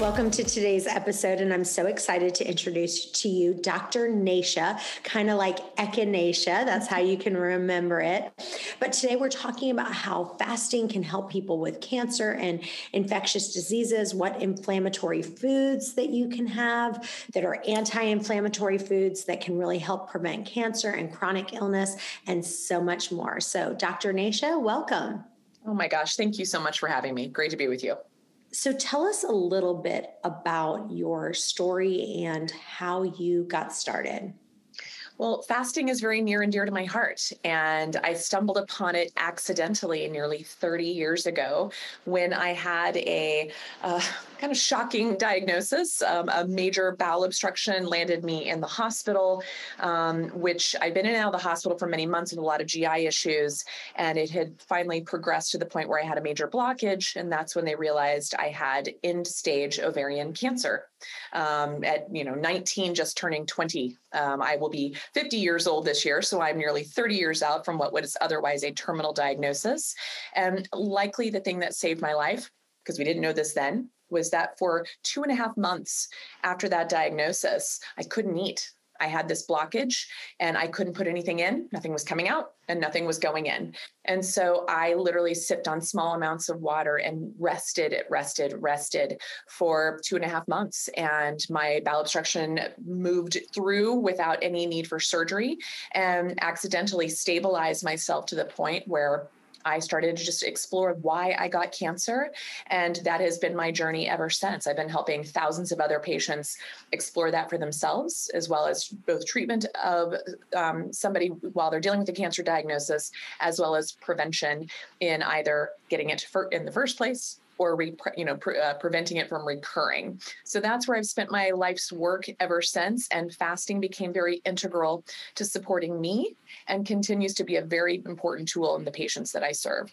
Welcome to today's episode. And I'm so excited to introduce to you Dr. Nasha, kind of like echinacea. That's how you can remember it. But today we're talking about how fasting can help people with cancer and infectious diseases, what inflammatory foods that you can have that are anti inflammatory foods that can really help prevent cancer and chronic illness, and so much more. So, Dr. Nasha, welcome. Oh my gosh, thank you so much for having me. Great to be with you. So tell us a little bit about your story and how you got started. Well, fasting is very near and dear to my heart. And I stumbled upon it accidentally nearly 30 years ago when I had a uh, kind of shocking diagnosis. Um, a major bowel obstruction landed me in the hospital, um, which I'd been in and out of the hospital for many months with a lot of GI issues. And it had finally progressed to the point where I had a major blockage. And that's when they realized I had end stage ovarian cancer. Um, at you know 19, just turning 20, um, I will be 50 years old this year, so I'm nearly 30 years out from what was otherwise a terminal diagnosis. And likely the thing that saved my life, because we didn't know this then, was that for two and a half months after that diagnosis, I couldn't eat. I had this blockage and I couldn't put anything in. Nothing was coming out and nothing was going in. And so I literally sipped on small amounts of water and rested, it rested, rested for two and a half months. And my bowel obstruction moved through without any need for surgery and accidentally stabilized myself to the point where I started to just explore why I got cancer. And that has been my journey ever since. I've been helping thousands of other patients explore that for themselves, as well as both treatment of um, somebody while they're dealing with a cancer diagnosis, as well as prevention in either getting it in the first place or re, you know pre, uh, preventing it from recurring. So that's where I've spent my life's work ever since, and fasting became very integral to supporting me and continues to be a very important tool in the patients that I serve.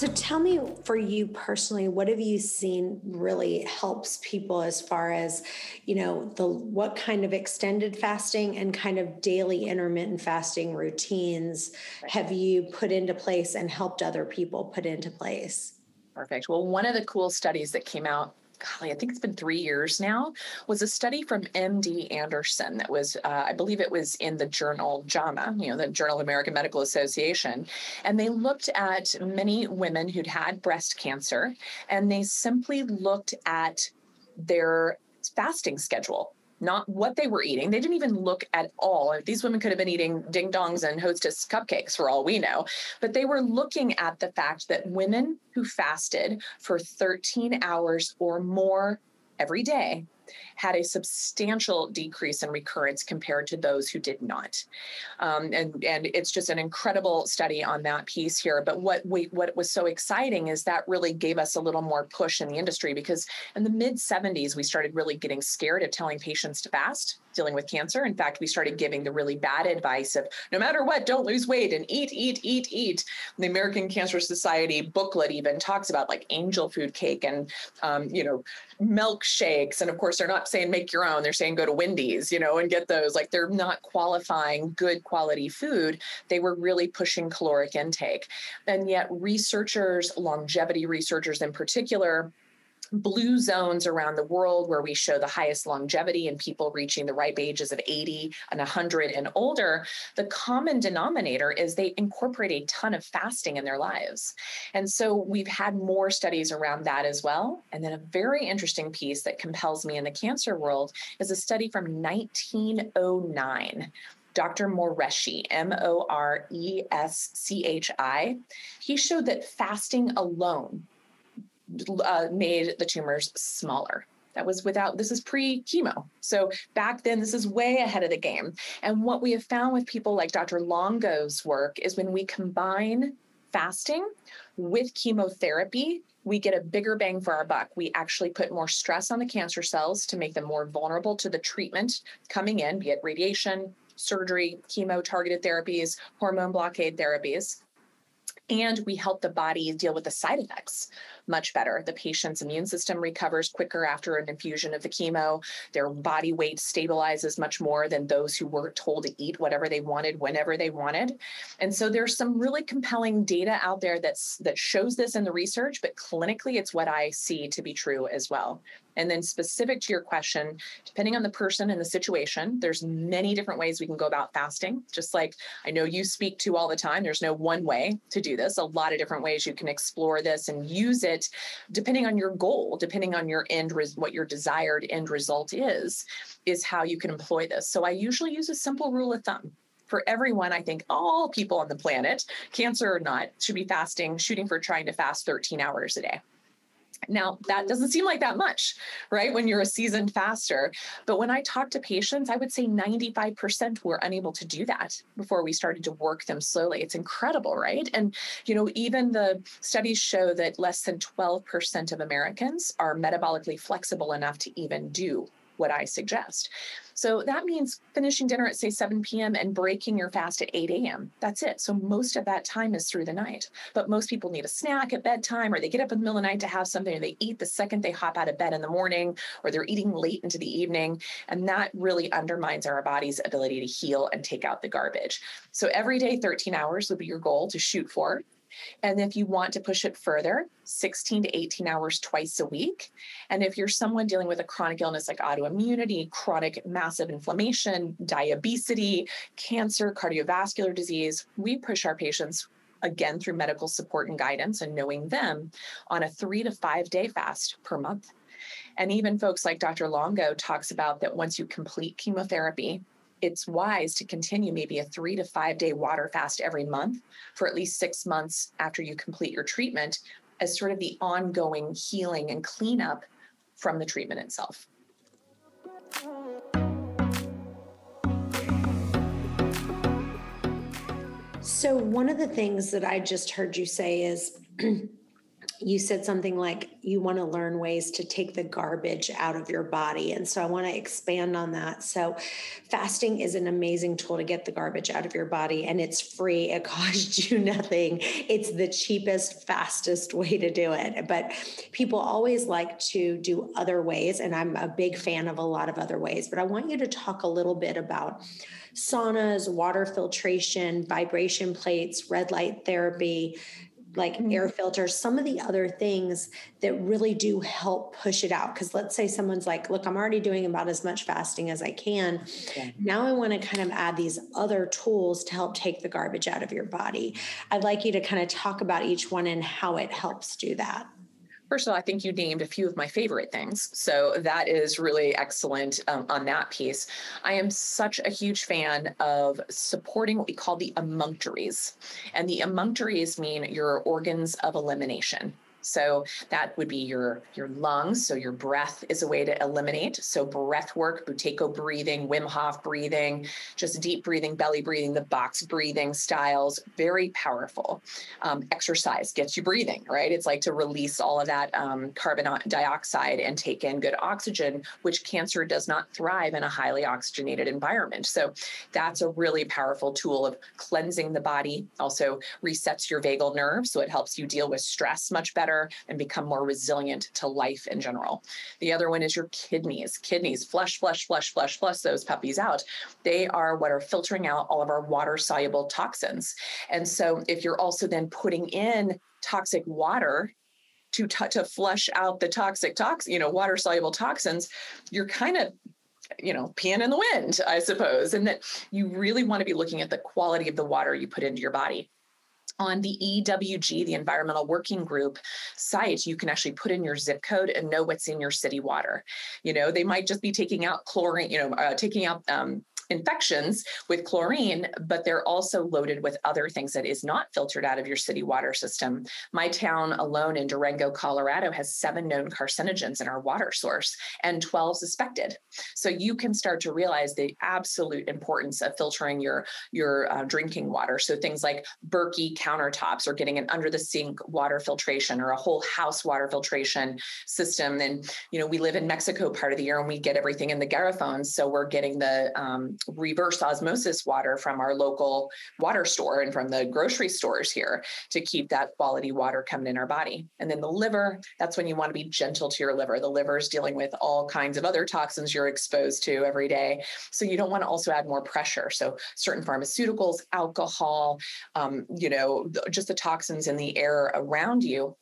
So tell me for you personally, what have you seen really helps people as far as, you know, the what kind of extended fasting and kind of daily intermittent fasting routines have you put into place and helped other people put into place? Perfect. Well, one of the cool studies that came out golly, I think it's been three years now, was a study from MD Anderson that was, uh, I believe it was in the journal JAMA, you know, the Journal of American Medical Association. And they looked at many women who'd had breast cancer and they simply looked at their fasting schedule not what they were eating. They didn't even look at all. These women could have been eating ding dongs and hostess cupcakes for all we know, but they were looking at the fact that women who fasted for 13 hours or more every day had a substantial decrease in recurrence compared to those who did not. Um, and, and it's just an incredible study on that piece here. But what we, what was so exciting is that really gave us a little more push in the industry because in the mid 70s, we started really getting scared of telling patients to fast dealing with cancer. In fact, we started giving the really bad advice of no matter what, don't lose weight and eat, eat, eat, eat. The American Cancer Society booklet even talks about like angel food cake and, um, you know, milkshakes. And of course, they're not saying make your own, they're saying go to Wendy's, you know, and get those. Like they're not qualifying good quality food. They were really pushing caloric intake. And yet, researchers, longevity researchers in particular, blue zones around the world where we show the highest longevity in people reaching the ripe ages of 80 and 100 and older, the common denominator is they incorporate a ton of fasting in their lives. And so we've had more studies around that as well. And then a very interesting piece that compels me in the cancer world is a study from 1909. Dr. Moreschi, M O R E S C H I, he showed that fasting alone uh, made the tumors smaller. That was without, this is pre chemo. So back then, this is way ahead of the game. And what we have found with people like Dr. Longo's work is when we combine fasting with chemotherapy, we get a bigger bang for our buck. We actually put more stress on the cancer cells to make them more vulnerable to the treatment coming in, be it radiation, surgery, chemo targeted therapies, hormone blockade therapies. And we help the body deal with the side effects much better. The patient's immune system recovers quicker after an infusion of the chemo. Their body weight stabilizes much more than those who were told to eat whatever they wanted whenever they wanted. And so there's some really compelling data out there that's that shows this in the research, but clinically it's what I see to be true as well. And then specific to your question, depending on the person and the situation, there's many different ways we can go about fasting. Just like I know you speak to all the time, there's no one way to do this. A lot of different ways you can explore this and use it depending on your goal, depending on your end res- what your desired end result is, is how you can employ this. So I usually use a simple rule of thumb for everyone, I think all people on the planet, cancer or not, should be fasting, shooting for trying to fast 13 hours a day. Now, that doesn't seem like that much, right? When you're a seasoned faster. But when I talk to patients, I would say 95% were unable to do that before we started to work them slowly. It's incredible, right? And, you know, even the studies show that less than 12% of Americans are metabolically flexible enough to even do what I suggest. So that means finishing dinner at, say, 7 p.m. and breaking your fast at 8 a.m. That's it. So most of that time is through the night. But most people need a snack at bedtime, or they get up in the middle of the night to have something, or they eat the second they hop out of bed in the morning, or they're eating late into the evening. And that really undermines our body's ability to heal and take out the garbage. So every day, 13 hours would be your goal to shoot for. And if you want to push it further, 16 to 18 hours twice a week. And if you're someone dealing with a chronic illness like autoimmunity, chronic massive inflammation, diabetes, cancer, cardiovascular disease, we push our patients again through medical support and guidance and knowing them on a three to five day fast per month. And even folks like Dr. Longo talks about that once you complete chemotherapy, it's wise to continue maybe a three to five day water fast every month for at least six months after you complete your treatment as sort of the ongoing healing and cleanup from the treatment itself. So, one of the things that I just heard you say is you said something like you want to learn ways to take the garbage out of your body. And so I want to expand on that. So, fasting is an amazing tool to get the garbage out of your body, and it's free. It costs you nothing. It's the cheapest, fastest way to do it. But people always like to do other ways. And I'm a big fan of a lot of other ways. But I want you to talk a little bit about saunas, water filtration, vibration plates, red light therapy, like mm-hmm. air filters, some of the other things that really do help push it out. Because let's say someone's like, look, I'm already doing about as much fasting as I can. Okay. Now I want to kind of add these other tools to help take the garbage out of your body. I'd like you to kind of talk about each one and how it helps do that. First of all, I think you named a few of my favorite things. So that is really excellent um, on that piece. I am such a huge fan of supporting what we call the emunctories. And the emunctories mean your organs of elimination. So that would be your your lungs. So your breath is a way to eliminate. So breath work, Buteyko breathing, Wim Hof breathing, just deep breathing, belly breathing, the box breathing styles, very powerful. Um, exercise gets you breathing, right? It's like to release all of that um, carbon dioxide and take in good oxygen, which cancer does not thrive in a highly oxygenated environment. So that's a really powerful tool of cleansing the body. Also resets your vagal nerve, so it helps you deal with stress much better better and become more resilient to life in general. The other one is your kidneys. Kidneys, flush, flush, flush, flush, flush those puppies out. They are what are filtering out all of our water soluble toxins. And so if you're also then putting in toxic water to, t- to flush out the toxic tox, you know, water soluble toxins, you're kind of you know, peeing in the wind, I suppose, and that you really want to be looking at the quality of the water you put into your body on the EWG, the Environmental Working Group site, you can actually put in your zip code and know what's in your city water. You know, they might just be taking out chlorine, you know, uh, taking out um, infections with chlorine, but they're also loaded with other things that is not filtered out of your city water system. My town alone in Durango, Colorado has seven known carcinogens in our water source and 12 suspected. So you can start to realize the absolute importance of filtering your, your uh, drinking water. So things like Berkey countertops or getting an under the sink water filtration or a whole house water filtration system. And, you know, we live in Mexico part of the year and we get everything in the garrafones. So we're getting the um, reverse osmosis water from our local water store and from the grocery stores here to keep that quality water coming in our body. And then the liver, that's when you want to be gentle to your liver. The liver is dealing with all kinds of other toxins you're exposed to every day. So you don't want to also add more pressure. So certain pharmaceuticals, alcohol, um, you know, just the toxins in the air around you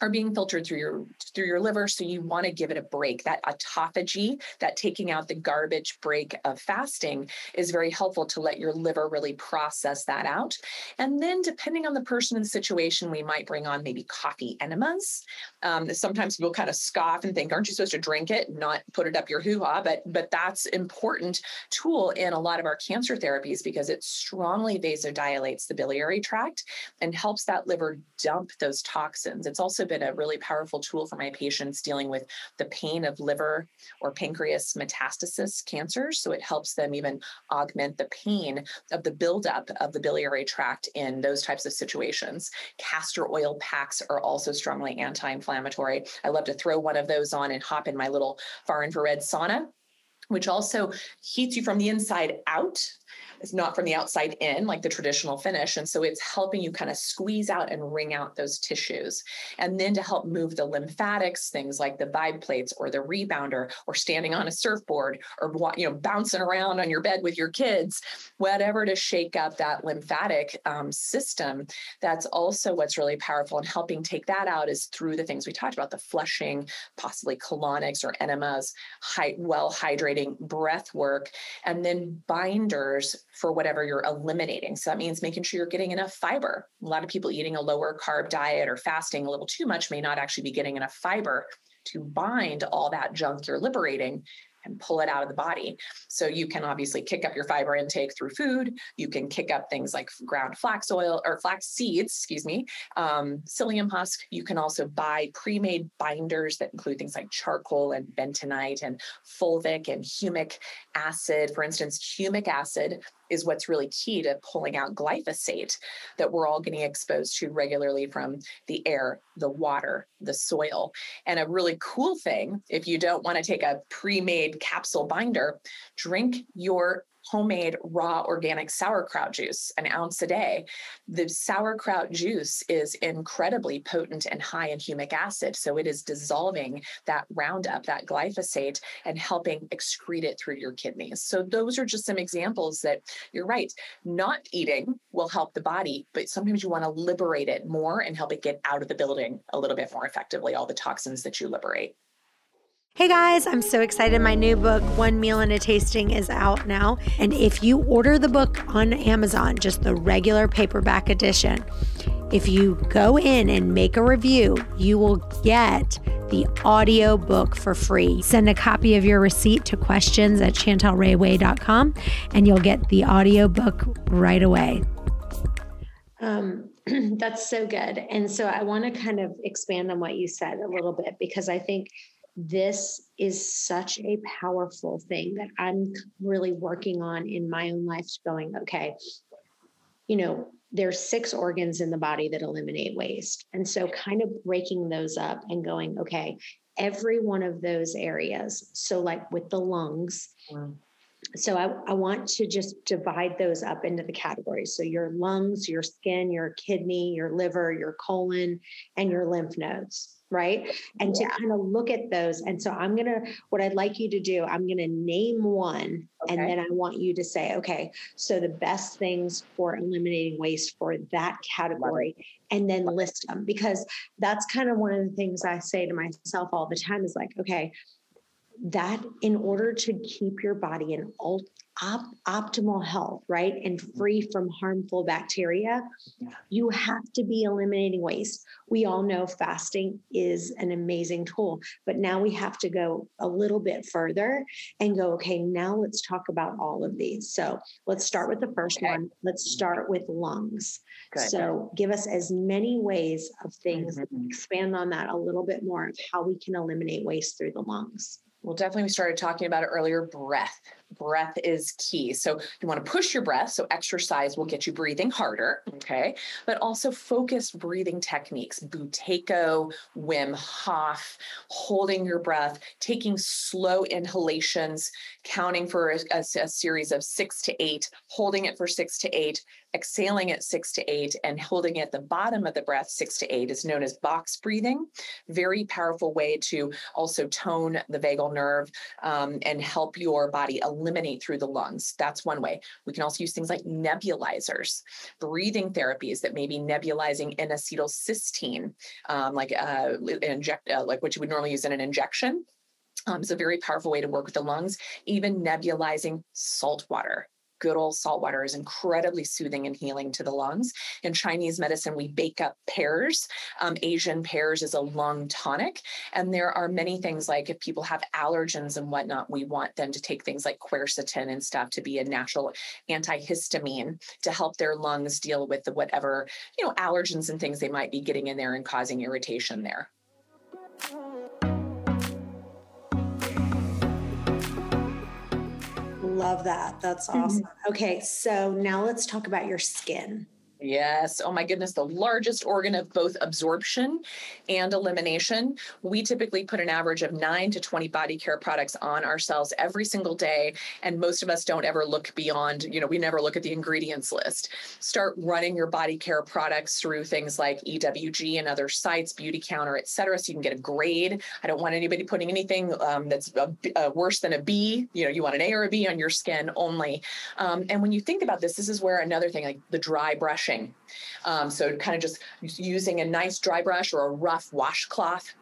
are being filtered through your through your liver so you want to give it a break. That autophagy that taking out the garbage break of fasting is very helpful to let your liver really process that out. And then depending on the person and situation we might bring on maybe coffee enemas. Um, sometimes people kind of scoff and think aren't you supposed to drink it not put it up your hoo-ha? But but that's important tool in a lot of our cancer therapies because it strongly vasodilates the biliary tract and helps that liver dump those toxins. It's also been a really powerful tool for my patients dealing with the pain of liver or pancreas metastasis cancers. So it helps them even augment the pain of the buildup of the biliary tract in those types of situations. Castor oil packs are also strongly anti inflammatory. I love to throw one of those on and hop in my little far infrared sauna which also heats you from the inside out it's not from the outside in like the traditional Finnish. And so it's helping you kind of squeeze out and wring out those tissues. And then to help move the lymphatics, things like the vibe plates or the rebounder or standing on a surfboard or you know bouncing around on your bed with your kids, whatever to shake up that lymphatic um, system. That's also what's really powerful and helping take that out is through the things we talked about, the flushing, possibly colonics or enemas, high, well hydrating breath work, and then binders for whatever you're eliminating. So that means making sure you're getting enough fiber. A lot of people eating a lower carb diet or fasting a little too much may not actually be getting enough fiber to bind all that junk you're liberating and pull it out of the body. So you can obviously kick up your fiber intake through food. You can kick up things like ground flax oil or flax seeds, excuse me, um, psyllium husk. You can also buy pre-made binders that include things like charcoal and bentonite and fulvic and humic acid. For instance, humic acid is what's really key to pulling out glyphosate that we're all getting exposed to regularly from the air, the water, the soil. And a really cool thing, if you don't want to take a pre made capsule binder, drink your homemade raw organic sauerkraut juice, an ounce a day. The sauerkraut juice is incredibly potent and high in humic acid. So it is dissolving that Roundup, that glyphosate, and helping excrete it through your kidneys. So those are just some examples that you're right. Not eating will help the body, but sometimes you want to liberate it more and help it get out of the building a little bit more effectively, all the toxins that you liberate. Hey guys, I'm so excited. My new book, One Meal and a Tasting, is out now. And if you order the book on Amazon, just the regular paperback edition, if you go in and make a review, you will get the audio book for free. Send a copy of your receipt to questions at chantelrayway.com and you'll get the audio book right away. Um, that's so good. And so I want to kind of expand on what you said a little bit because I think this is such a powerful thing that I'm really working on in my own life, going, okay, you know, there's six organs in the body that eliminate waste. And so kind of breaking those up and going, okay, every one of those areas. So like with the lungs, wow. so I, I want to just divide those up into the categories. So your lungs, your skin, your kidney, your liver, your colon, and your lymph nodes right? And yeah. to kind of look at those. And so I'm going to, what I'd like you to do, I'm going to name one. Okay. And then I want you to say, okay, so the best things for eliminating waste for that category, and then list them because that's kind of one of the things I say to myself all the time is like, okay, that in order to keep your body in op- optimal health, right, and mm-hmm. free from harmful bacteria, yeah. you have to be eliminating waste. We all know fasting is an amazing tool, but now we have to go a little bit further and go, okay, now let's talk about all of these. So let's start with the first okay. one. Let's start with lungs. Good. So give us as many ways of things, mm-hmm. expand on that a little bit more of how we can eliminate waste through the lungs. Well, definitely we started talking about it earlier breath breath is key. So you want to push your breath. So exercise will get you breathing harder. Okay. But also focused breathing techniques, Buteyko, Wim Hof, holding your breath, taking slow inhalations, counting for a, a, a series of six to eight, holding it for six to eight, exhaling at six to eight and holding at the bottom of the breath six to eight is known as box breathing. Very powerful way to also tone the vagal nerve um, and help your body eliminate through the lungs. That's one way. We can also use things like nebulizers, breathing therapies that may be nebulizing N-acetylcysteine, um, like uh, inject, uh, like what you would normally use in an injection. Um, it's a very powerful way to work with the lungs, even nebulizing salt water good old salt water is incredibly soothing and healing to the lungs. In Chinese medicine, we bake up pears. Um, Asian pears is a lung tonic. And there are many things like if people have allergens and whatnot, we want them to take things like quercetin and stuff to be a natural antihistamine to help their lungs deal with the whatever, you know, allergens and things they might be getting in there and causing irritation there. Love that. That's mm-hmm. awesome. Mm-hmm. Okay, so now let's talk about your skin. Yes. Oh my goodness. The largest organ of both absorption and elimination. We typically put an average of nine to 20 body care products on ourselves every single day. And most of us don't ever look beyond, you know, we never look at the ingredients list. Start running your body care products through things like EWG and other sites, Beautycounter, et cetera, so you can get a grade. I don't want anybody putting anything um, that's a, a worse than a B. You know, you want an A or a B on your skin only. Um, and when you think about this, this is where another thing like the dry brushing brushing. Um, so kind of just using a nice dry brush or a rough washcloth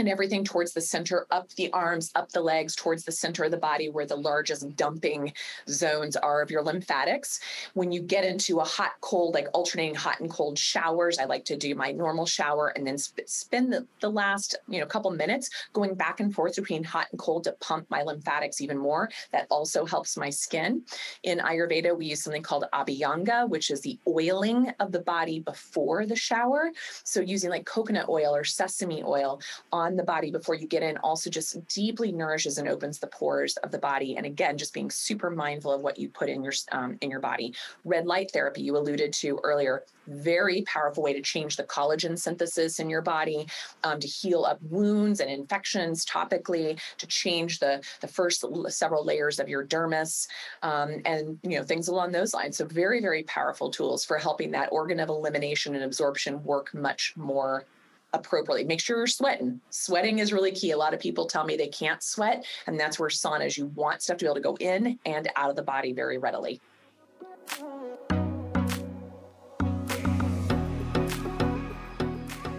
and everything towards the center, up the arms, up the legs, towards the center of the body where the largest dumping zones are of your lymphatics. When you get into a hot, cold, like alternating hot and cold showers, I like to do my normal shower and then sp- spend the, the last, you know, couple minutes going back and forth between hot and cold to pump my lymphatics even more. That also helps my skin. In Ayurveda, we use something called abhyanga, which is the oiling of the body before the shower. So using like coconut oil or sesame oil on the body before you get in also just deeply nourishes and opens the pores of the body. And again, just being super mindful of what you put in your um, in your body. Red light therapy you alluded to earlier, very powerful way to change the collagen synthesis in your body, um, to heal up wounds and infections topically, to change the the first several layers of your dermis, um, and you know things along those lines. So very very powerful tools for helping that organ of elimination and absorption work much more appropriately. Make sure you're sweating. Sweating is really key. A lot of people tell me they can't sweat, and that's where saunas, you want stuff to be able to go in and out of the body very readily.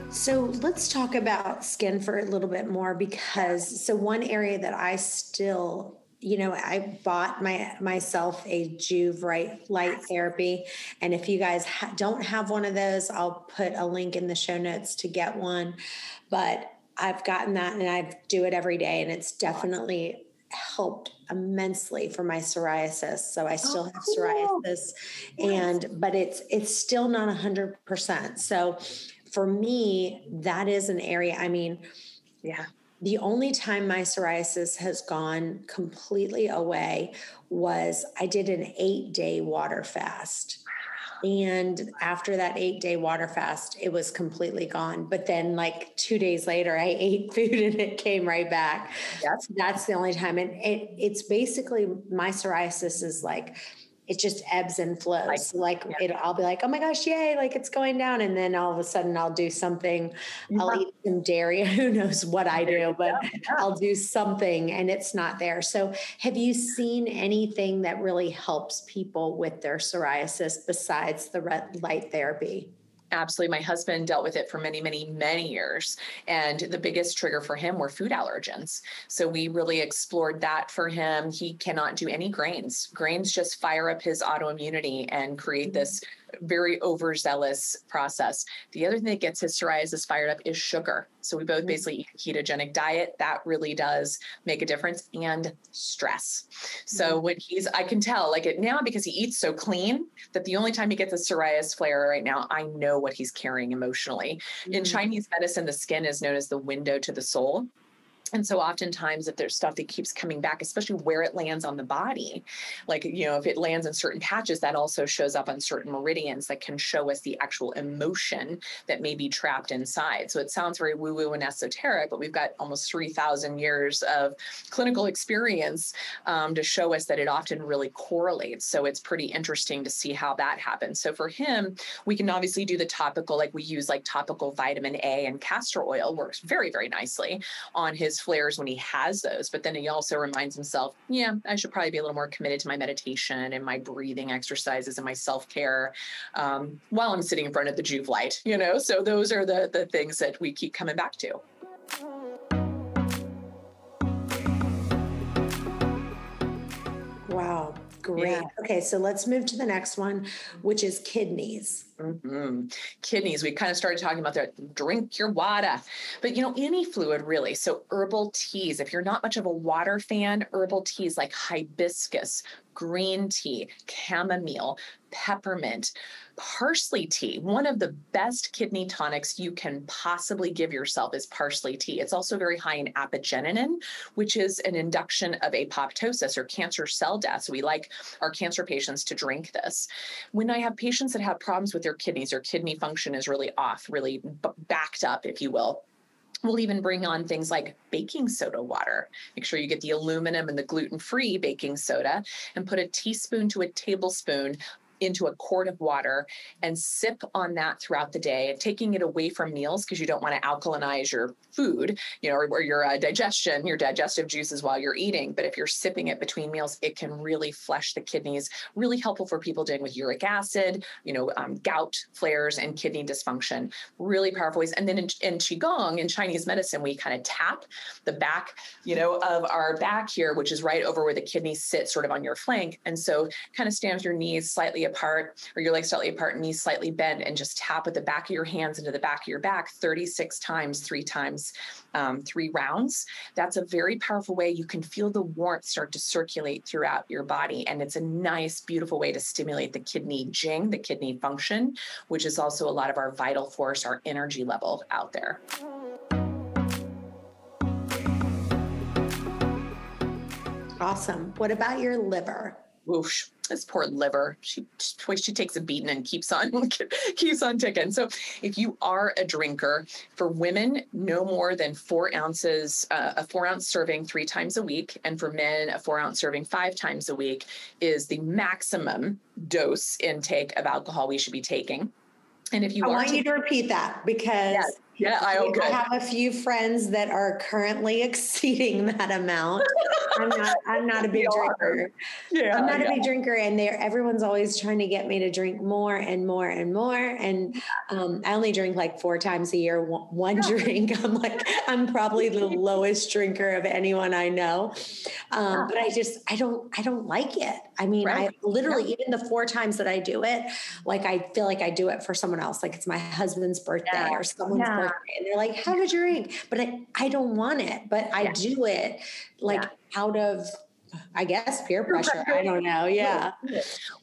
So let's talk about skin for a little bit more because so one area that I still you know, I bought my myself a Joovv right light therapy, and if you guys ha- don't have one of those, I'll put a link in the show notes to get one. But I've gotten that, and I do it every day, and it's definitely helped immensely for my psoriasis. So I still oh, have psoriasis, and but it's it's still not a hundred percent. So for me, that is an area. I mean, yeah the only time my psoriasis has gone completely away was I did an eight day water fast. And after that eight day water fast, it was completely gone. But then, like two days later, I ate food and it came right back. That's that's the only time. And it, it's basically my psoriasis is like it just ebbs and flows. Like, like yeah. it, I'll be like, oh my gosh, yay, like it's going down. And then all of a sudden I'll do something, yeah. I'll eat some dairy. Who knows what I do, but yeah. I'll do something and it's not there. So have you seen anything that really helps people with their psoriasis besides the red light therapy? Absolutely. My husband dealt with it for many, many, many years. And the biggest trigger for him were food allergens. So we really explored that for him. He cannot do any grains. Grains just fire up his autoimmunity and create this very overzealous process. The other thing that gets his psoriasis fired up is sugar. So we both mm-hmm. basically eat a ketogenic diet. That really does make a difference and stress. So mm-hmm. when he's, I can tell like it now because he eats so clean that the only time he gets a psoriasis flare right now, I know what he's carrying emotionally. Mm-hmm. In Chinese medicine, the skin is known as the window to the soul. And so oftentimes if there's stuff that keeps coming back especially where it lands on the body like you know if it lands in certain patches that also shows up on certain meridians that can show us the actual emotion that may be trapped inside. So it sounds very woo woo and esoteric but we've got almost 3000 years of clinical experience um, to show us that it often really correlates. So it's pretty interesting to see how that happens. So for him we can obviously do the topical like we use like topical vitamin a and castor oil works very very nicely on his flares when he has those, but then he also reminds himself, yeah, I should probably be a little more committed to my meditation and my breathing exercises and my self care um, while I'm sitting in front of the Joovv light, you know? So those are the, the things that we keep coming back to. Wow. Great. Yeah. Okay, so let's move to the next one, which is kidneys. Mm-hmm. Kidneys, we kind of started talking about that. Drink your water. But you know, any fluid really. So, herbal teas, if you're not much of a water fan, herbal teas like hibiscus, green tea, chamomile, peppermint, parsley tea. One of the best kidney tonics you can possibly give yourself is parsley tea. It's also very high in apigenin, which is an induction of apoptosis or cancer cell death. So we like our cancer patients to drink this. When I have patients that have problems with their kidneys, their kidney function is really off, really b- backed up, if you will We'll even bring on things like baking soda water. Make sure you get the aluminum and the gluten free baking soda and put a teaspoon to a tablespoon into a quart of water and sip on that throughout the day, taking it away from meals because you don't want to alkalinize your food, you know, or, or your uh, digestion, your digestive juices while you're eating. But if you're sipping it between meals, it can really flush the kidneys. Really helpful for people dealing with uric acid, you know, um, gout flares and kidney dysfunction. Really powerful ways. And then in, in qigong, in Chinese medicine, we kind of tap the back, you know, of our back here, which is right over where the kidney sits, sort of on your flank. And so, kind of stand with your knees slightly apart or your legs slightly apart, knees slightly bent, and just tap with the back of your hands into the back of your back 36 times, three times, um, three rounds. That's a very powerful way. You can feel the warmth start to circulate throughout your body. And it's a nice, beautiful way to stimulate the kidney jing, the kidney function, which is also a lot of our vital force, our energy level out there. Awesome. What about your liver? Whoosh this poor liver she she takes a beating and keeps on keeps on ticking so if you are a drinker for women no more than four ounces uh, a four ounce serving three times a week and for men a four ounce serving five times a week is the maximum dose intake of alcohol we should be taking and if you I want you to repeat that because yes. Yeah, I okay. have a few friends that are currently exceeding that amount. I'm not. I'm not a big drinker. Yeah, I'm not a big drinker, and they everyone's always trying to get me to drink more and more and more. And um, I only drink like four times a year. One, drink. I'm like I'm probably the lowest drinker of anyone I know. Um, but I just I don't I don't like it. I mean, right. I literally even the four times that I do it, like I feel like I do it for someone else. Like it's my husband's birthday or someone's birthday and they're like, have a drink. But I, I don't want it, but I do it like yeah. out of I guess peer pressure. I don't know. Yeah.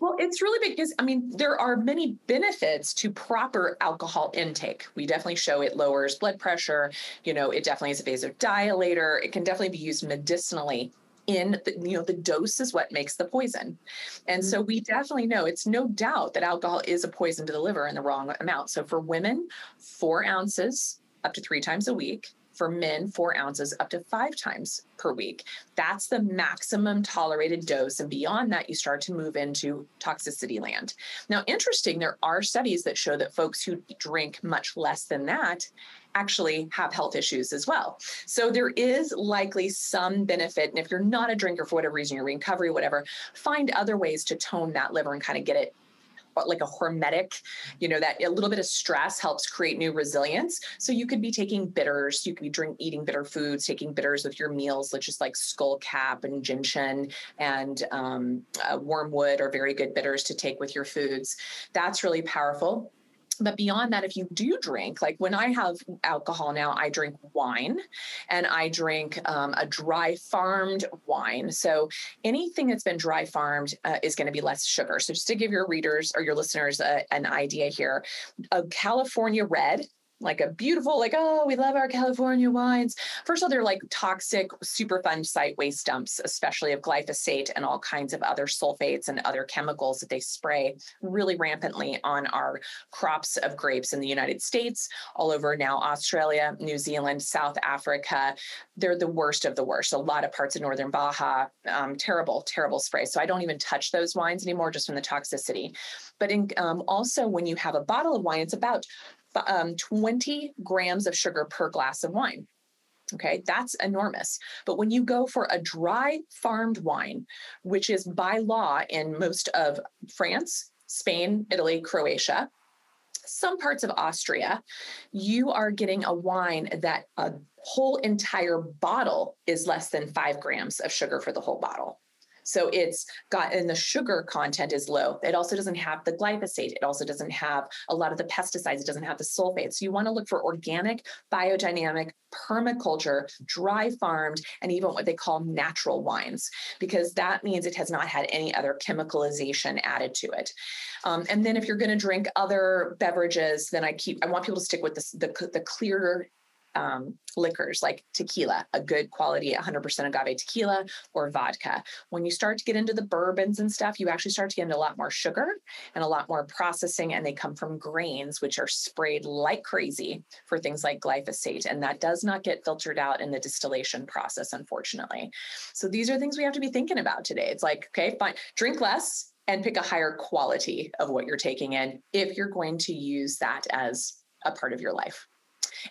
Well, it's really because I mean, there are many benefits to proper alcohol intake. We definitely show it lowers blood pressure. You know, it definitely is a vasodilator. It can definitely be used medicinally in the, you know the dose is what makes the poison and mm-hmm. so we definitely know it's no doubt that alcohol is a poison to the liver in the wrong amount so for women four ounces up to three times a week for men, four ounces up to five times per week. That's the maximum tolerated dose. And beyond that, you start to move into toxicity land. Now, interesting, there are studies that show that folks who drink much less than that actually have health issues as well. So there is likely some benefit. And if you're not a drinker for whatever reason, you're recovery, whatever, find other ways to tone that liver and kind of get it like a hormetic, you know, that a little bit of stress helps create new resilience. So you could be taking bitters, you could be drink eating bitter foods, taking bitters with your meals, which is like skullcap and gentian and um, uh, wormwood are very good bitters to take with your foods. That's really powerful but beyond that if you do drink like when i have alcohol now i drink wine and i drink um, a dry farmed wine. So anything that's been dry farmed uh, is going to be less sugar. So just to give your readers or your listeners a, an idea here a california red like a beautiful, like, oh, we love our California wines. First of all, they're like toxic, Superfund site waste dumps, especially of glyphosate and all kinds of other sulfates and other chemicals that they spray really rampantly on our crops of grapes in the United States, all over now Australia, New Zealand, South Africa. They're the worst of the worst. A lot of parts of Northern Baja, um, terrible, terrible spray. So I don't even touch those wines anymore just from the toxicity. But in, um, also, when you have a bottle of wine, it's about um, 20 grams of sugar per glass of wine. Okay, that's enormous. But when you go for a dry farmed wine, which is by law in most of France, Spain, Italy, Croatia, some parts of Austria, you are getting a wine that a whole entire bottle is less than five grams of sugar for the whole bottle. So it's got, and the sugar content is low. It also doesn't have the glyphosate. It also doesn't have a lot of the pesticides. It doesn't have the sulfates. So you want to look for organic, biodynamic, permaculture, dry farmed, and even what they call natural wines, because that means it has not had any other chemicalization added to it. Um, and then if you're going to drink other beverages, then I keep, I want people to stick with the, the clear um, liquors like tequila, a good quality 100% agave tequila or vodka. When you start to get into the bourbons and stuff, you actually start to get into a lot more sugar and a lot more processing, and they come from grains, which are sprayed like crazy for things like glyphosate. And that does not get filtered out in the distillation process, unfortunately. So these are things we have to be thinking about today. It's like, okay, fine, drink less and pick a higher quality of what you're taking in if you're going to use that as a part of your life.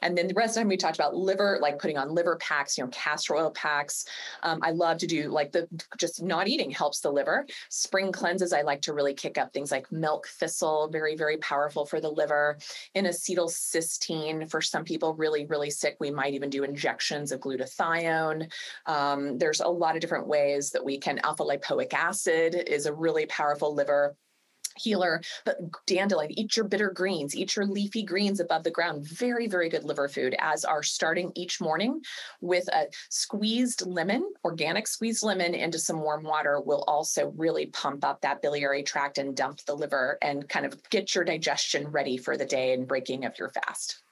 And then the rest of the time we talked about liver, like putting on liver packs, you know, castor oil packs. Um, I love to do like the just not eating helps the liver. Spring cleanses, I like to really kick up things like milk thistle, very, very powerful for the liver. N-acetylcysteine, for some people really, really sick, we might even do injections of glutathione. Um, there's a lot of different ways that we can, alpha lipoic acid is a really powerful liver healer, but dandelion, eat your bitter greens, eat your leafy greens above the ground. Very, very good liver food, as are starting each morning with a squeezed lemon, organic squeezed lemon into some warm water will also really pump up that biliary tract and dump the liver and kind of get your digestion ready for the day and breaking of your fast.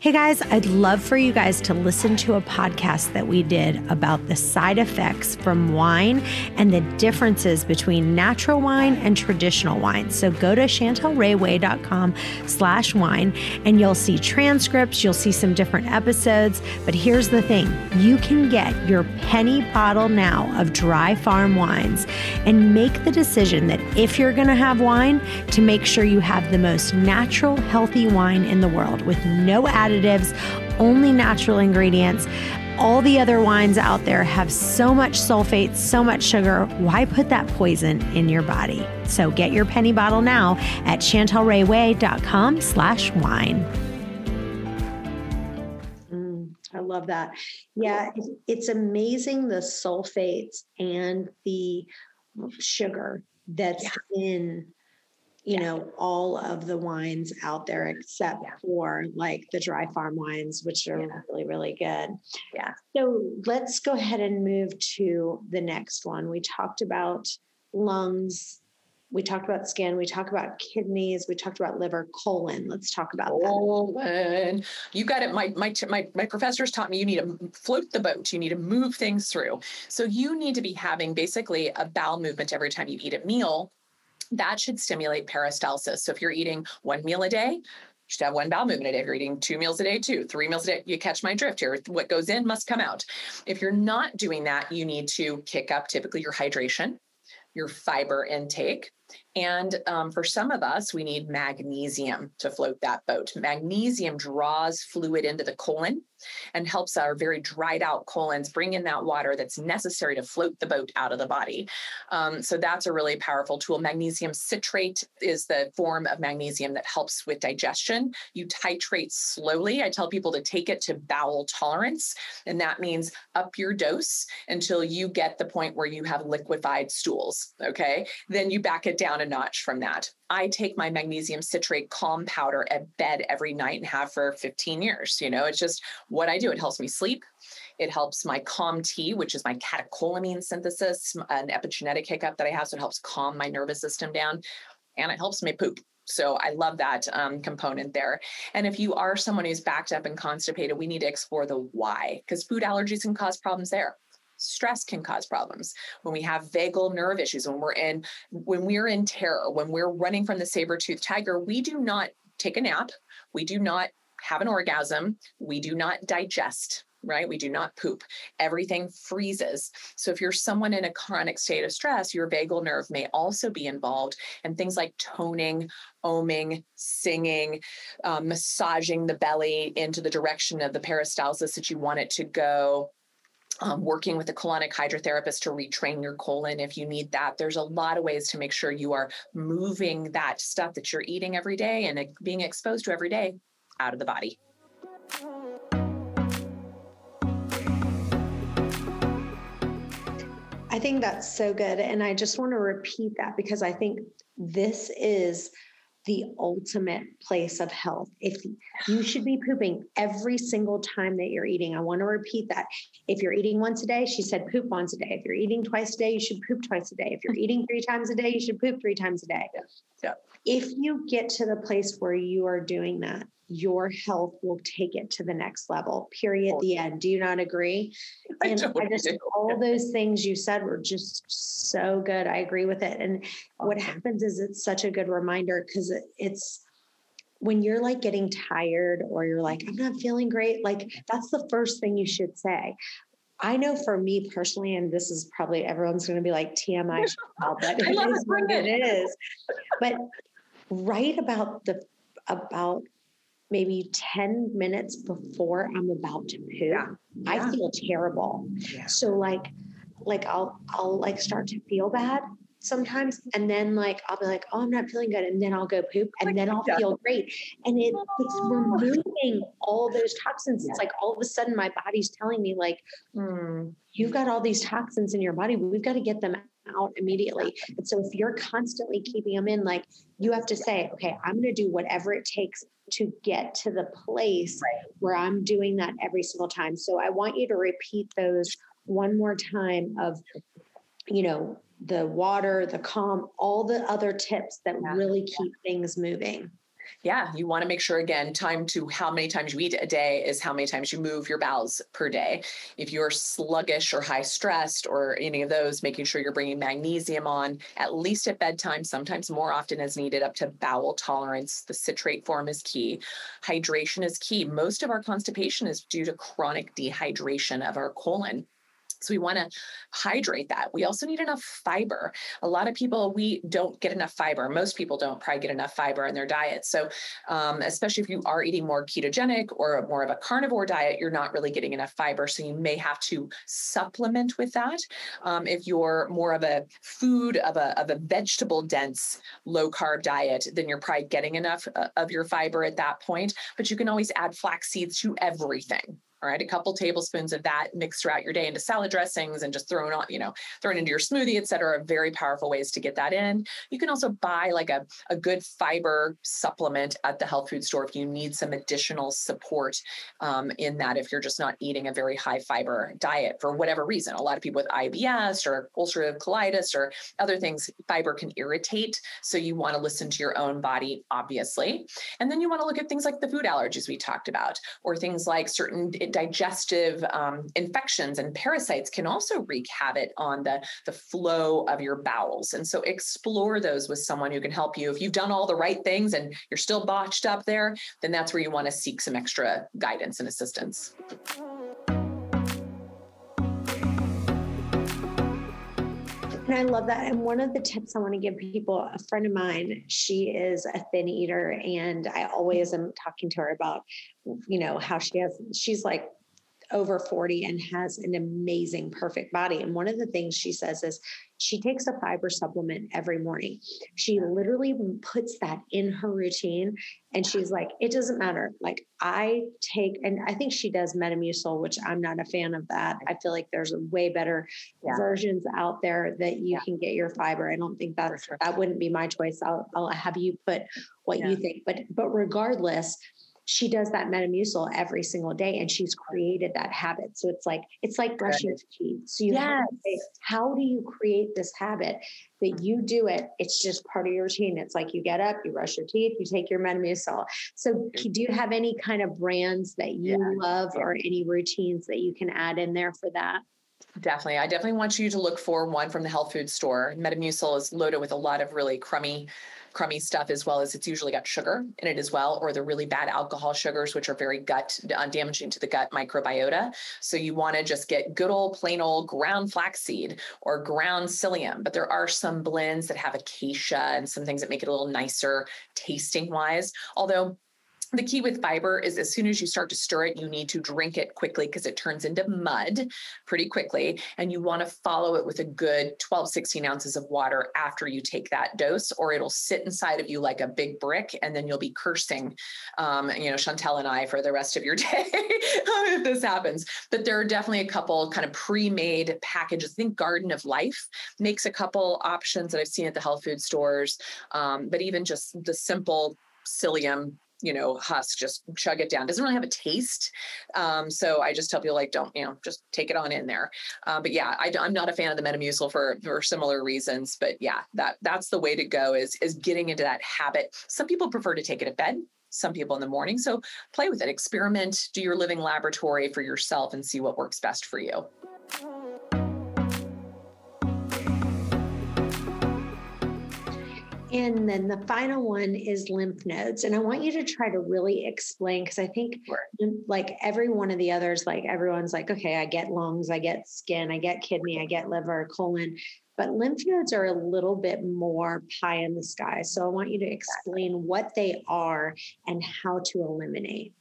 Hey guys, I'd love for you guys to listen to a podcast that we did about the side effects from wine and the differences between natural wine and traditional wine. So go to chantelrayway.com slash wine and you'll see transcripts, you'll see some different episodes. But here's the thing you can get your penny bottle now of dry farm wines and make the decision that if you're going to have wine, to make sure you have the most natural, healthy wine in the world with no added additives, only natural ingredients. All the other wines out there have so much sulfate, so much sugar. Why put that poison in your body? So get your penny bottle now at chantelrayway.com slash wine. Mm, I love that. Yeah, it's amazing the sulfates and the sugar that's yeah. in you yeah. know all of the wines out there except yeah. for like the dry farm wines which are yeah. really really good yeah so let's go ahead and move to the next one we talked about lungs we talked about skin we talked about kidneys we talked about liver colon let's talk about colon. that you got it my, my my my professors taught me you need to float the boat you need to move things through so you need to be having basically a bowel movement every time you eat a meal that should stimulate peristalsis. So if you're eating one meal a day, you should have one bowel movement a day. If you're eating two meals a day, two, three meals a day, you catch my drift here. What goes in must come out. If you're not doing that, you need to kick up typically your hydration, your fiber intake, and um, for some of us, we need magnesium to float that boat. Magnesium draws fluid into the colon and helps our very dried out colons bring in that water that's necessary to float the boat out of the body. Um, so that's a really powerful tool. Magnesium citrate is the form of magnesium that helps with digestion. You titrate slowly. I tell people to take it to bowel tolerance, and that means up your dose until you get the point where you have liquefied stools. Okay. Then you back it down a notch from that. I take my magnesium citrate calm powder at bed every night and have for 15 years. You know, it's just what I do. It helps me sleep. It helps my COMT, which is my catecholamine synthesis, an epigenetic hiccup that I have. So it helps calm my nervous system down and it helps me poop. So I love that um, component there. And if you are someone who's backed up and constipated, we need to explore the why because food allergies can cause problems there stress can cause problems when we have vagal nerve issues when we're in when we're in terror when we're running from the saber-toothed tiger we do not take a nap we do not have an orgasm we do not digest right? We do not poop. Everything freezes. So if you're someone in a chronic state of stress, your vagal nerve may also be involved. And things like toning, oming, singing, um, massaging the belly into the direction of the peristalsis that you want it to go, um, working with a colonic hydrotherapist to retrain your colon if you need that. There's a lot of ways to make sure you are moving that stuff that you're eating every day and being exposed to every day out of the body. I think that's so good. And I just want to repeat that because I think this is the ultimate place of health. If you should be pooping every single time that you're eating, I want to repeat that. If you're eating once a day, she said poop once a day. If you're eating twice a day, you should poop twice a day. If you're eating three times a day, you should poop three times a day. Yeah. If you get to the place where you are doing that, your health will take it to the next level. Period. The end. Do you not agree? I and I just do. all those things you said were just so good. I agree with it. And what happens is it's such a good reminder because it, it's when you're like getting tired or you're like, I'm not feeling great, like that's the first thing you should say. I know for me personally, and this is probably everyone's going to be like TMI, but it is what it is. But right about the about maybe 10 minutes before I'm about to poop, yeah. Yeah. I feel terrible. Yeah. So like like I'll I'll like start to feel bad sometimes and then like I'll be like, oh, I'm not feeling good. And then I'll go poop and like, then I'll feel great. And it, it's removing all those toxins. It's like all of a sudden my body's telling me, like, hmm, you've got all these toxins in your body. We've got to get them out immediately. And so if you're constantly keeping them in, like you have to say, okay, I'm going to do whatever it takes to get to the place right. where I'm doing that every single time. So I want you to repeat those one more time of, you know, the water, the calm, all the other tips that yeah. really keep yeah. things moving yeah, you want to make sure again, time to how many times you eat a day is how many times you move your bowels per day. If you're sluggish or high stressed or any of those, making sure you're bringing magnesium on at least at bedtime, sometimes more often as needed, up to bowel tolerance. The citrate form is key. Hydration is key. Most of our constipation is due to chronic dehydration of our colon. So we want to hydrate that. We also need enough fiber. A lot of people, we don't get enough fiber. Most people don't probably get enough fiber in their diet. So, um, especially if you are eating more ketogenic or more of a carnivore diet, you're not really getting enough fiber. So, you may have to supplement with that. Um, if you're more of a food, of a, of a vegetable dense, low carb diet, then you're probably getting enough uh, of your fiber at that point. But you can always add flax seeds to everything all right, a couple tablespoons of that mixed throughout your day into salad dressings and just thrown on, you know, thrown into your smoothie, et cetera, very powerful ways to get that in. You can also buy like a, a good fiber supplement at the health food store if you need some additional support um, in that, if you're just not eating a very high fiber diet for whatever reason. A lot of people with IBS or ulcerative colitis or other things, fiber can irritate. So you want to listen to your own body, obviously. And then you want to look at things like the food allergies we talked about, or things like certain digestive um, infections and parasites can also wreak havoc on the, the flow of your bowels. And so explore those with someone who can help you. If you've done all the right things and you're still botched up there, then that's where you want to seek some extra guidance and assistance. And I love that. And one of the tips I want to give people, a friend of mine, she is a thin eater, and I always am talking to her about you know, how she has, she's like over 40 and has an amazing, perfect body. And one of the things she says is she takes a fiber supplement every morning. She literally puts that in her routine. And she's like, it doesn't matter. Like, I take, and I think she does Metamucil, which I'm not a fan of that. I feel like there's way better yeah. versions out there that you yeah. can get your fiber. I don't think that's, sure. that wouldn't be my choice. I'll, I'll have you put what yeah. you think. But, but regardless, she does that metamucil every single day and she's created that habit. So it's like it's like brushing right. teeth. So you yes. have to say how do you create this habit that mm-hmm. you do it? It's just part of your routine. It's like you get up you brush your teeth you take your metamucil. So do you have any kind of brands that you yeah. love or any routines that you can add in there for that Definitely. I definitely want you to look for one from the health food store. Metamucil is loaded with a lot of really crummy crummy stuff as well as it's usually got sugar in it as well or the really bad alcohol sugars which are very gut uh, damaging to the gut microbiota so you want to just get good old plain old ground flaxseed or ground psyllium but there are some blends that have acacia and some things that make it a little nicer tasting wise although the key with fiber is as soon as you start to stir it, you need to drink it quickly because it turns into mud pretty quickly. And you want to follow it with a good 12, 16 ounces of water after you take that dose, or it'll sit inside of you like a big brick. And then you'll be cursing, um, you know, Chantel and I for the rest of your day if this happens. But there are definitely a couple kind of pre made packages. I think Garden of Life makes a couple options that I've seen at the health food stores. Um, but even just the simple psyllium you know, husk, just chug it down. Doesn't really have a taste. Um, so I just tell people like, don't, you know, just take it on in there. Uh, but yeah, I, am not a fan of the Metamucil for, for similar reasons, but yeah, that that's the way to go is, is getting into that habit. Some people prefer to take it at bed some people in the morning. So play with it, experiment, do your living laboratory for yourself and see what works best for you. And then the final one is lymph nodes. And I want you to try to really explain because I think like every one of the others, like everyone's like, okay, I get lungs, I get skin, I get kidney, I get liver, colon. But lymph nodes are a little bit more pie in the sky. So I want you to explain what they are and how to eliminate.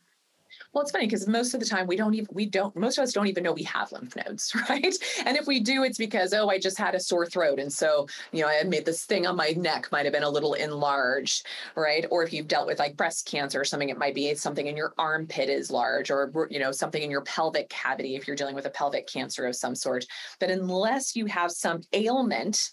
Well, it's funny because most of the time we don't even we don't most of us don't even know we have lymph nodes, right? And if we do, it's because oh, I just had a sore throat, and so you know I made this thing on my neck might have been a little enlarged, right? Or if you've dealt with like breast cancer or something, it might be something in your armpit is large, or you know something in your pelvic cavity if you're dealing with a pelvic cancer of some sort. But unless you have some ailment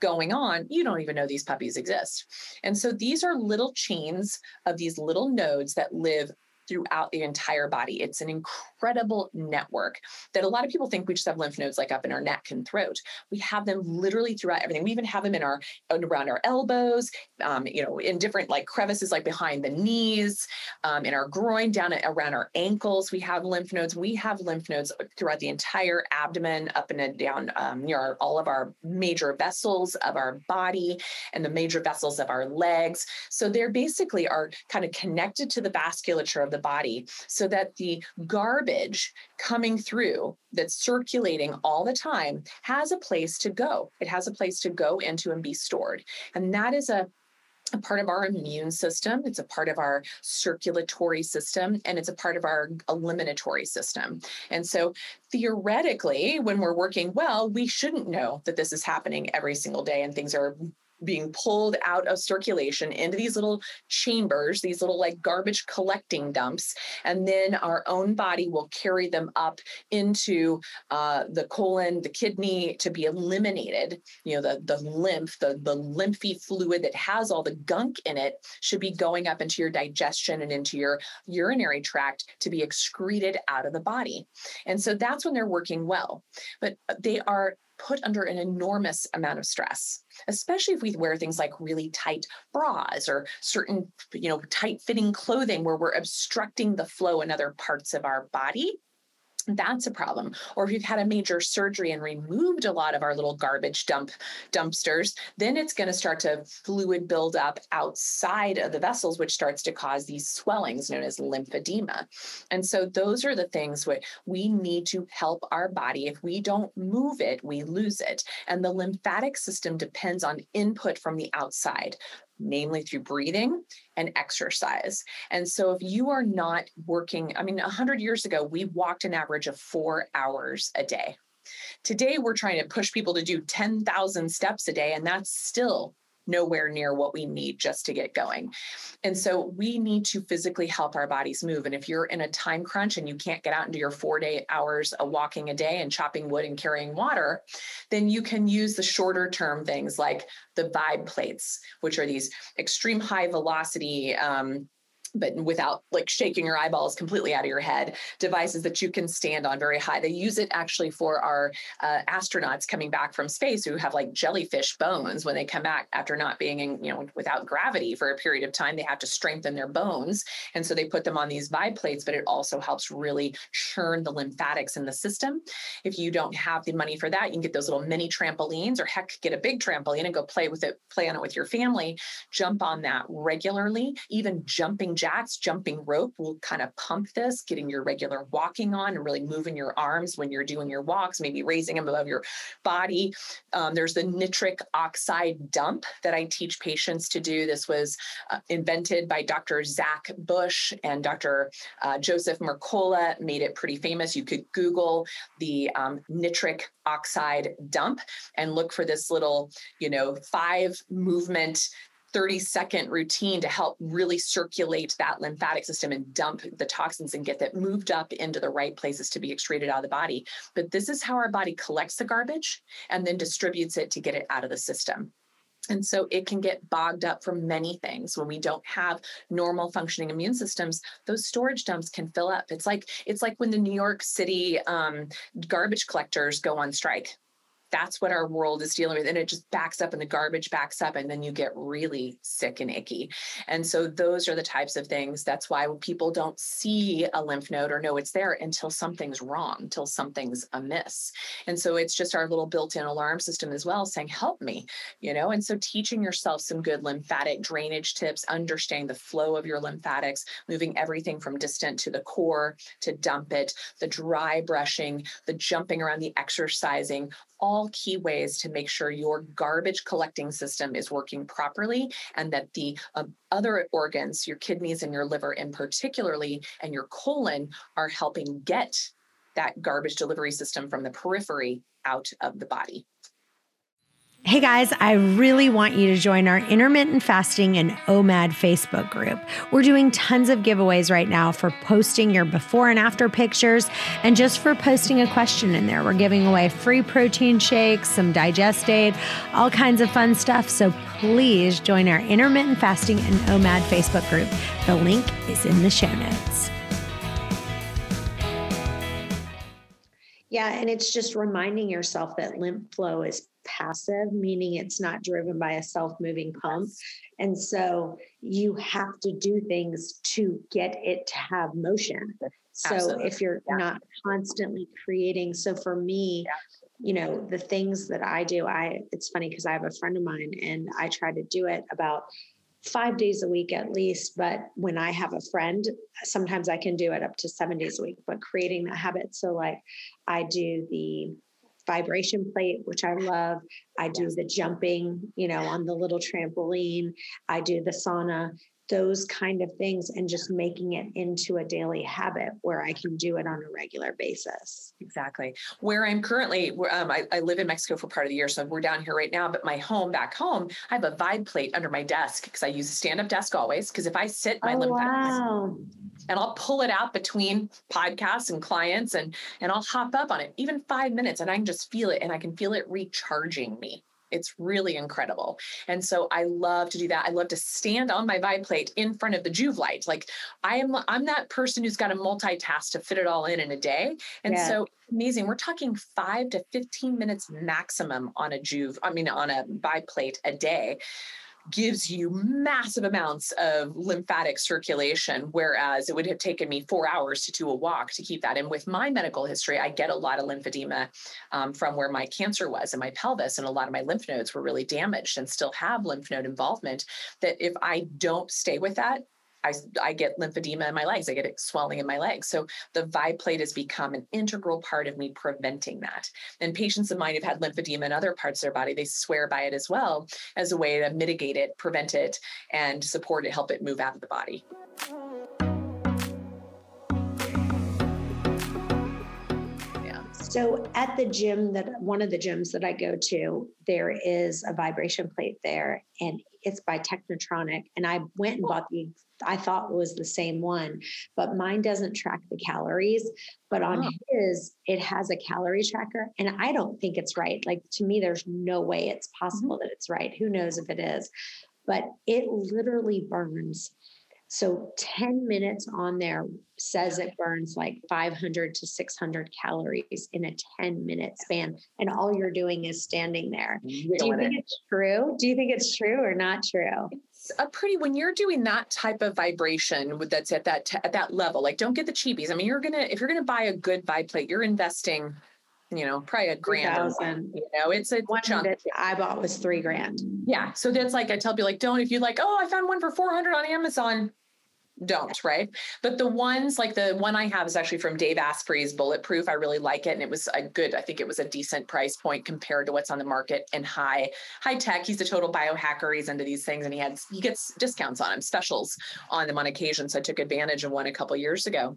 going on, you don't even know these puppies exist. And so these are little chains of these little nodes that live throughout the entire body. It's an incredible network that a lot of people think we just have lymph nodes like up in our neck and throat. We have them literally throughout everything. We even have them in our around our elbows, um, you know, in different like crevices like behind the knees, um, in our groin, down around our ankles. We have lymph nodes. We have lymph nodes throughout the entire abdomen, up and down um, near our, all of our major vessels of our body and the major vessels of our legs. So they're basically are kind of connected to the vasculature of the body so that the garbage coming through that's circulating all the time has a place to go. It has a place to go into and be stored. And that is a a part of our immune system, it's a part of our circulatory system, and it's a part of our eliminatory system. And so, theoretically, when we're working well, we shouldn't know that this is happening every single day and things are being pulled out of circulation into these little chambers, these little like garbage collecting dumps. And then our own body will carry them up into uh, the colon, the kidney to be eliminated. You know, the, the lymph, the, the lymphy fluid that has all the gunk in it should be going up into your digestion and into your urinary tract to be excreted out of the body. And so that's when they're working well. But they are put under an enormous amount of stress especially if we wear things like really tight bras or certain you know tight fitting clothing where we're obstructing the flow in other parts of our body that's a problem. Or if you've had a major surgery and removed a lot of our little garbage dump dumpsters then it's going to start to fluid build up outside of the vessels which starts to cause these swellings known as lymphedema. And so those are the things what we need to help our body. If we don't move it we lose it. And the lymphatic system depends on input from the outside namely through breathing and exercise. And so if you are not working, I mean, 100 years ago, we walked an average of four hours a day. Today, we're trying to push people to do 10,000 steps a day, and that's still nowhere near what we need just to get going. And so we need to physically help our bodies move. And if you're in a time crunch and you can't get out into your four day hours of walking a day and chopping wood and carrying water, then you can use the shorter term things like the vibe plates, which are these extreme high velocity. Um, but without like shaking your eyeballs completely out of your head, devices that you can stand on very high. They use it actually for our uh, astronauts coming back from space who have like jellyfish bones when they come back after not being in, you know, without gravity for a period of time. They have to strengthen their bones. And so they put them on these vibe plates, but it also helps really churn the lymphatics in the system. If you don't have the money for that, you can get those little mini trampolines or heck, get a big trampoline and go play with it, play on it with your family, jump on that regularly, even jumping jacks, jumping rope will kind of pump this, getting your regular walking on and really moving your arms when you're doing your walks, maybe raising them above your body. Um, there's the nitric oxide dump that I teach patients to do. This was uh, invented by Dr. Zach Bush and Dr. Uh, Joseph Mercola, made it pretty famous. You could Google the um, nitric oxide dump and look for this little, you know, five movement 30 second routine to help really circulate that lymphatic system and dump the toxins and get that moved up into the right places to be excreted out of the body. But this is how our body collects the garbage and then distributes it to get it out of the system. And so it can get bogged up from many things. When we don't have normal functioning immune systems, those storage dumps can fill up. It's like it's like when the New York City um, garbage collectors go on strike that's what our world is dealing with and it just backs up and the garbage backs up and then you get really sick and icky. And so those are the types of things that's why people don't see a lymph node or know it's there until something's wrong until something's amiss. And so it's just our little built-in alarm system as well saying help me you know? And so teaching yourself some good lymphatic drainage tips understanding the flow of your lymphatics moving everything from distant to the core to dump it the dry brushing the jumping around the exercising all key ways to make sure your garbage collecting system is working properly and that the uh, other organs, your kidneys and your liver in particularly, and your colon are helping get that garbage delivery system from the periphery out of the body. Hey guys, I really want you to join our intermittent fasting and OMAD Facebook group. We're doing tons of giveaways right now for posting your before and after pictures and just for posting a question in there. We're giving away free protein shakes, some digest aid, all kinds of fun stuff. So please join our intermittent fasting and OMAD Facebook group. The link is in the show notes. Yeah, and it's just reminding yourself that lymph flow is passive, meaning it's not driven by a self moving pump. And so you have to do things to get it to have motion. So Absolutely. if you're yeah. not constantly creating, so for me, yeah. you know, the things that I do, I it's funny because I have a friend of mine and I try to do it about five days a week at least. But when I have a friend, sometimes I can do it up to seven days a week, but creating that habit. So like I do the vibration plate, which I love. I do the jumping, you know, on the little trampoline. I do the sauna, those kind of things, and just making it into a daily habit where I can do it on a regular basis. Exactly. Where I'm currently, um, I, I live in Mexico for part of the year, so we're down here right now. But my home back home, I have a vibe plate under my desk because I use a stand up desk always. Because if I sit, my oh, wow and I'll pull it out between podcasts and clients and and I'll hop up on it even 5 minutes and I can just feel it and I can feel it recharging me. It's really incredible. And so I love to do that. I love to stand on my vibe plate in front of the Joovv light. Like I am I'm that person who's got to multitask to fit it all in in a day. And yeah. so amazing. We're talking 5 to 15 minutes maximum on a Joovv, I mean on a vibe plate a day gives you massive amounts of lymphatic circulation, whereas it would have taken me four hours to do a walk to keep that. And with my medical history, I get a lot of lymphedema um, from where my cancer was in my pelvis, and a lot of my lymph nodes were really damaged and still have lymph node involvement. That if I don't stay with that, I, I get lymphedema in my legs. I get it swelling in my legs. So the vibe plate has become an integral part of me preventing that. And patients of mine have had lymphedema in other parts of their body. They swear by it as well as a way to mitigate it, prevent it, and support it, help it move out of the body. So at the gym that one of the gyms that I go to, there is a vibration plate there and it's by Technotronic. And I went and oh. bought the I thought it was the same one, but mine doesn't track the calories. But on oh. his, it has a calorie tracker. And I don't think it's right. Like to me, there's no way it's possible mm-hmm. that it's right. Who knows if it is? But it literally burns So 10 minutes on there says it burns like 500 to 600 calories in a 10 minute span. And all you're doing is standing there. Do you think it. it's true? Do you think it's true or not true? It's a pretty, when you're doing that type of vibration that's at that, at that level, like don't get the cheapies. I mean, you're to, if you're to buy a good vibe plate, you're investing you know, probably a grand. You know, it's a one chunk. that I bought was three grand. Yeah. So that's like I tell people like, don't if you like, oh, I found one for 400 on Amazon don't right? But the ones like the one i have is actually from dave asprey's bulletproof. I really like it and it was a good i think it was a decent price point compared to what's on the market and high high tech. He's a total biohacker. He's into these things and he had he gets discounts on them specials on them on occasion so i took advantage of one a couple years ago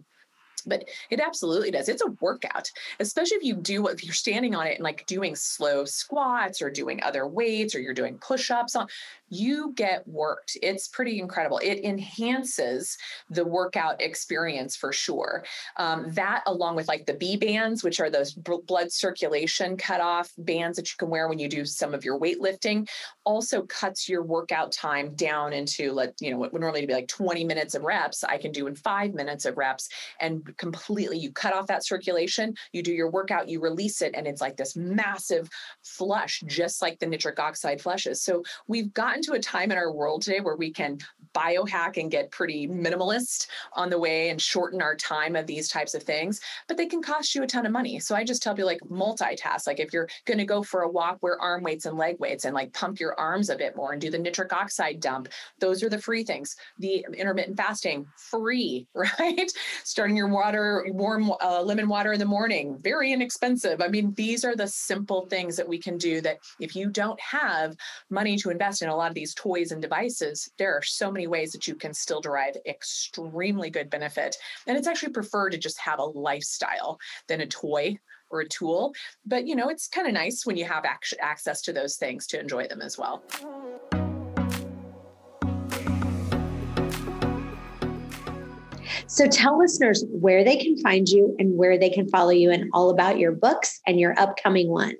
but it absolutely does. It's a workout, especially if you do if you're standing on it and like doing slow squats or doing other weights or you're doing push-ups on you get worked. It's pretty incredible. It enhances the workout experience for sure. Um, that, along with like the B bands, which are those b- blood circulation cutoff bands that you can wear when you do some of your weightlifting, also cuts your workout time down into like you know what would normally be like 20 minutes of reps. I can do in five minutes of reps, and completely you cut off that circulation. You do your workout, you release it, and it's like this massive flush, just like the nitric oxide flushes. So we've gotten to a time in our world today where we can biohack and get pretty minimalist on the way and shorten our time of these types of things, but they can cost you a ton of money. So I just tell people like multitask. Like if you're going to go for a walk, wear arm weights and leg weights and like pump your arms a bit more and do the nitric oxide dump. Those are the free things. The intermittent fasting, free, right? Starting your water, warm uh, lemon water in the morning, very inexpensive. I mean, these are the simple things that we can do that if you don't have money to invest in a lot of these toys and devices, there are so many ways that you can still derive extremely good benefit. And it's actually preferred to just have a lifestyle than a toy or a tool. But you know, it's kind of nice when you have ac- access to those things to enjoy them as well. So tell listeners where they can find you and where they can follow you and all about your books and your upcoming one.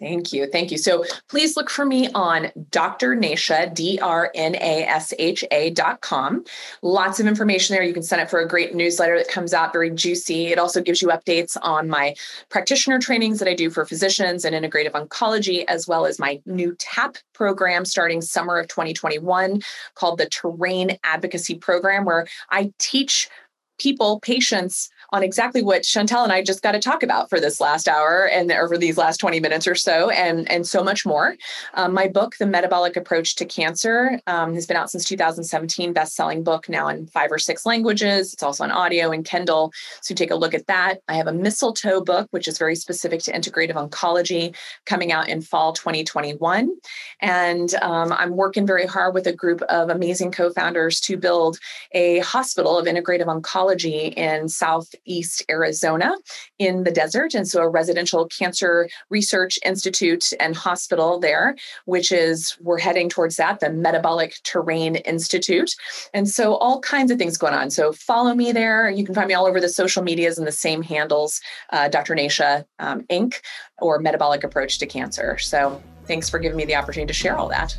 Thank you. Thank you. So please look for me on Dr. Nasha, D R N A S H A dot com. Lots of information there. You can sign up for a great newsletter that comes out very juicy. It also gives you updates on my practitioner trainings that I do for physicians and integrative oncology, as well as my new TAP program starting summer of 2021 called the Terrain Advocacy Program, where I teach people, patients, on exactly what Chantel and I just got to talk about for this last hour and over these last 20 minutes or so, and, and so much more. Um, my book, The Metabolic Approach to Cancer, um, has been out since 2017, best selling book now in five or six languages. It's also on audio and Kindle. So take a look at that. I have a mistletoe book, which is very specific to integrative oncology, coming out in fall 2021. And um, I'm working very hard with a group of amazing co founders to build a hospital of integrative oncology in Southeast Arizona in the desert. And so a residential cancer research institute and hospital there, which is, we're heading towards that, the Metabolic Terrain Institute. And so all kinds of things going on. So follow me there. You can find me all over the social medias and the same handles, uh, Dr. Nasha um, Inc. or Metabolic Approach to Cancer. So thanks for giving me the opportunity to share all that.